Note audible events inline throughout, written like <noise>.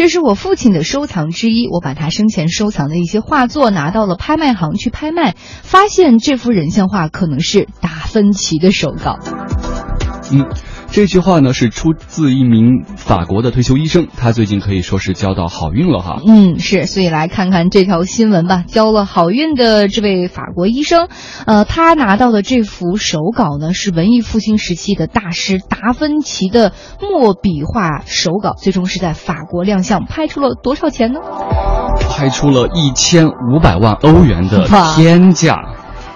这是我父亲的收藏之一，我把他生前收藏的一些画作拿到了拍卖行去拍卖，发现这幅人像画可能是达芬奇的手稿。嗯。这句话呢是出自一名法国的退休医生，他最近可以说是交到好运了哈。嗯，是，所以来看看这条新闻吧。交了好运的这位法国医生，呃，他拿到的这幅手稿呢是文艺复兴时期的大师达芬奇的墨笔画手稿，最终是在法国亮相，拍出了多少钱呢？拍出了一千五百万欧元的天价。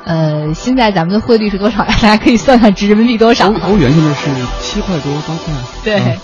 呃，现在咱们的汇率是多少呀？大家可以算算，值人民币多少？欧元现在是七块多八块。对，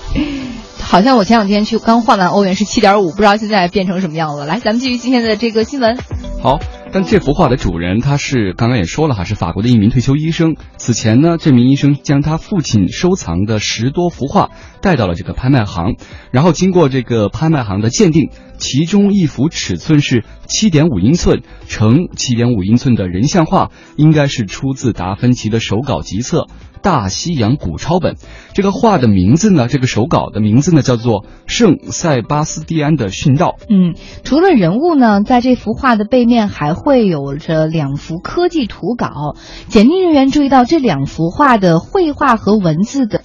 好像我前两天去刚换完欧元是七点五，不知道现在变成什么样子。来，咱们继续今天的这个新闻。好。但这幅画的主人他是刚刚也说了哈，是法国的一名退休医生。此前呢，这名医生将他父亲收藏的十多幅画带到了这个拍卖行，然后经过这个拍卖行的鉴定，其中一幅尺寸是七点五英寸乘七点五英寸的人像画，应该是出自达芬奇的手稿集册。大西洋古抄本，这个画的名字呢？这个手稿的名字呢，叫做《圣塞巴斯蒂安的殉道》。嗯，除了人物呢，在这幅画的背面还会有着两幅科技图稿。鉴定人员注意到这两幅画的绘画和文字的。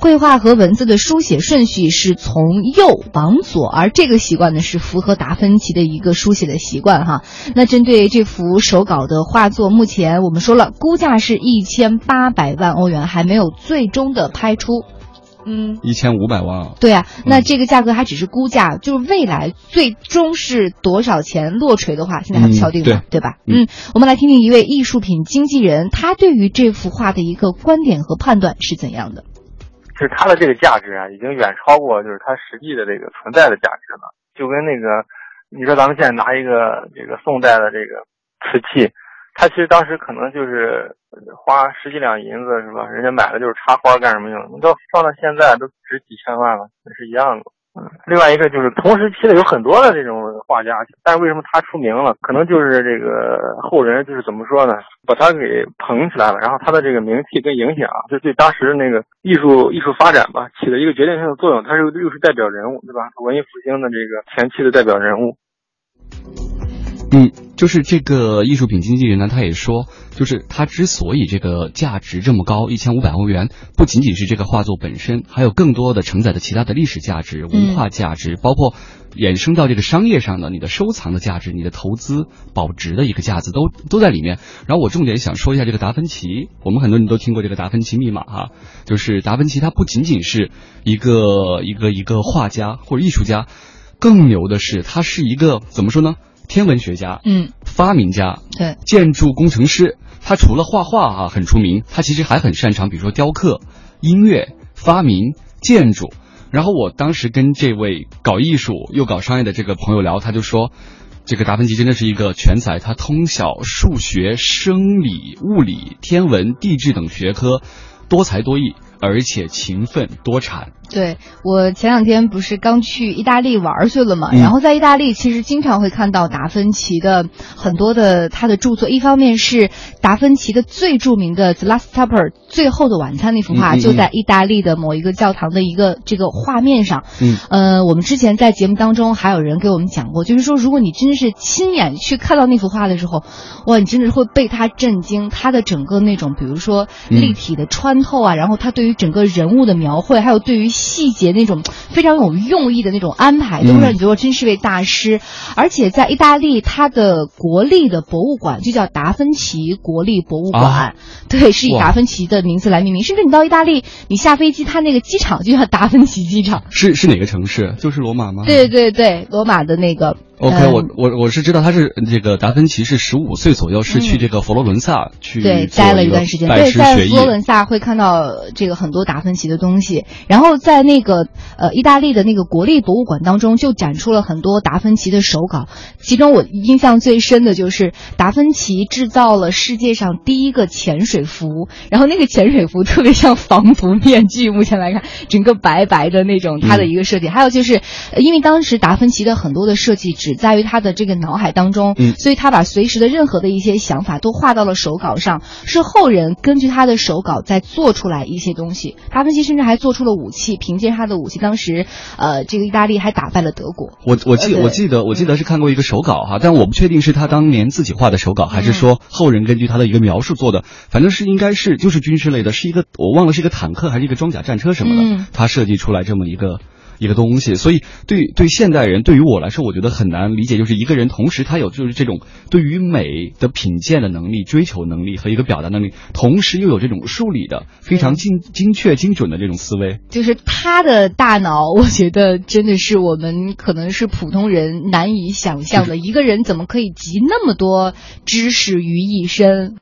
绘画和文字的书写顺序是从右往左，而这个习惯呢是符合达芬奇的一个书写的习惯哈。那针对这幅手稿的画作，目前我们说了，估价是一千八百万欧元，还没有最终的拍出。嗯，一千五百万。对啊，那这个价格还只是估价，就是未来最终是多少钱落锤的话，现在还不敲定呢，对吧？嗯，我们来听听一位艺术品经纪人，他对于这幅画的一个观点和判断是怎样的。就是它的这个价值啊，已经远超过就是它实际的这个存在的价值了。就跟那个，你说咱们现在拿一个这个宋代的这个瓷器，它其实当时可能就是花十几两银子是吧？人家买了就是插花干什么用？你到放到现在都值几千万了，那是一样的。另外一个就是同时期的有很多的这种画家，但是为什么他出名了？可能就是这个后人就是怎么说呢，把他给捧起来了，然后他的这个名气跟影响，就对当时那个艺术艺术发展吧，起了一个决定性的作用。他是又是代表人物，对吧？文艺复兴的这个前期的代表人物。嗯，就是这个艺术品经纪人呢，他也说，就是他之所以这个价值这么高，一千五百欧元，不仅仅是这个画作本身，还有更多的承载的其他的历史价值、文化价值，包括衍生到这个商业上的你的收藏的价值、你的投资保值的一个价值都都在里面。然后我重点想说一下这个达芬奇，我们很多人都听过这个达芬奇密码哈，就是达芬奇他不仅仅是一个一个一个画家或者艺术家，更牛的是他是一个怎么说呢？天文学家，嗯，发明家，对，建筑工程师，他除了画画啊很出名，他其实还很擅长，比如说雕刻、音乐、发明、建筑。然后我当时跟这位搞艺术又搞商业的这个朋友聊，他就说，这个达芬奇真的是一个全才，他通晓数学、生理、物理、天文、地质等学科，多才多艺，而且勤奋多产。对我前两天不是刚去意大利玩去了嘛，然后在意大利其实经常会看到达芬奇的很多的他的著作，一方面是达芬奇的最著名的《The Last Supper》最后的晚餐那幅画，就在意大利的某一个教堂的一个这个画面上。嗯，呃，我们之前在节目当中还有人给我们讲过，就是说如果你真是亲眼去看到那幅画的时候，哇，你真的是会被他震惊，他的整个那种比如说立体的穿透啊，然后他对于整个人物的描绘，还有对于细节那种非常有用意的那种安排，都让你觉得真是位大师。而且在意大利，他的国立的博物馆就叫达芬奇国立博物馆，对，是以达芬奇的名字来命名。甚至你到意大利，你下飞机，他那个机场就叫达芬奇机场。是 <laughs> 是哪个城市？就是罗马吗？对对对，罗马的那个。OK，我我我是知道他是这个达芬奇是十五岁左右是去这个佛罗伦萨去对待了一段时间，对，在佛罗伦萨会看到这个很多达芬奇的东西，然后在那个呃意大利的那个国立博物馆当中就展出了很多达芬奇的手稿，其中我印象最深的就是达芬奇制造了世界上第一个潜水服，然后那个潜水服特别像防毒面具，目前来看整个白白的那种它的一个设计，还有就是因为当时达芬奇的很多的设计只在于他的这个脑海当中，嗯，所以他把随时的任何的一些想法都画到了手稿上，是后人根据他的手稿再做出来一些东西。东西。达芬奇甚至还做出了武器，凭借他的武器，当时呃，这个意大利还打败了德国。我我记我记得我记得是看过一个手稿哈，但我不确定是他当年自己画的手稿，还是说后人根据他的一个描述做的。反正是应该是就是军事类的，是一个我忘了是一个坦克还是一个装甲战车什么的，嗯他设计出来这么一个。一个东西，所以对对现代人，对于我来说，我觉得很难理解，就是一个人同时他有就是这种对于美的品鉴的能力、追求能力和一个表达能力，同时又有这种数理的非常精精确精准的这种思维。就是他的大脑，我觉得真的是我们可能是普通人难以想象的。一个人怎么可以集那么多知识于一身？